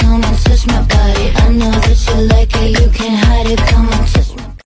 Come on, touch my body. I know that you like it. You can't hide it. Come on, touch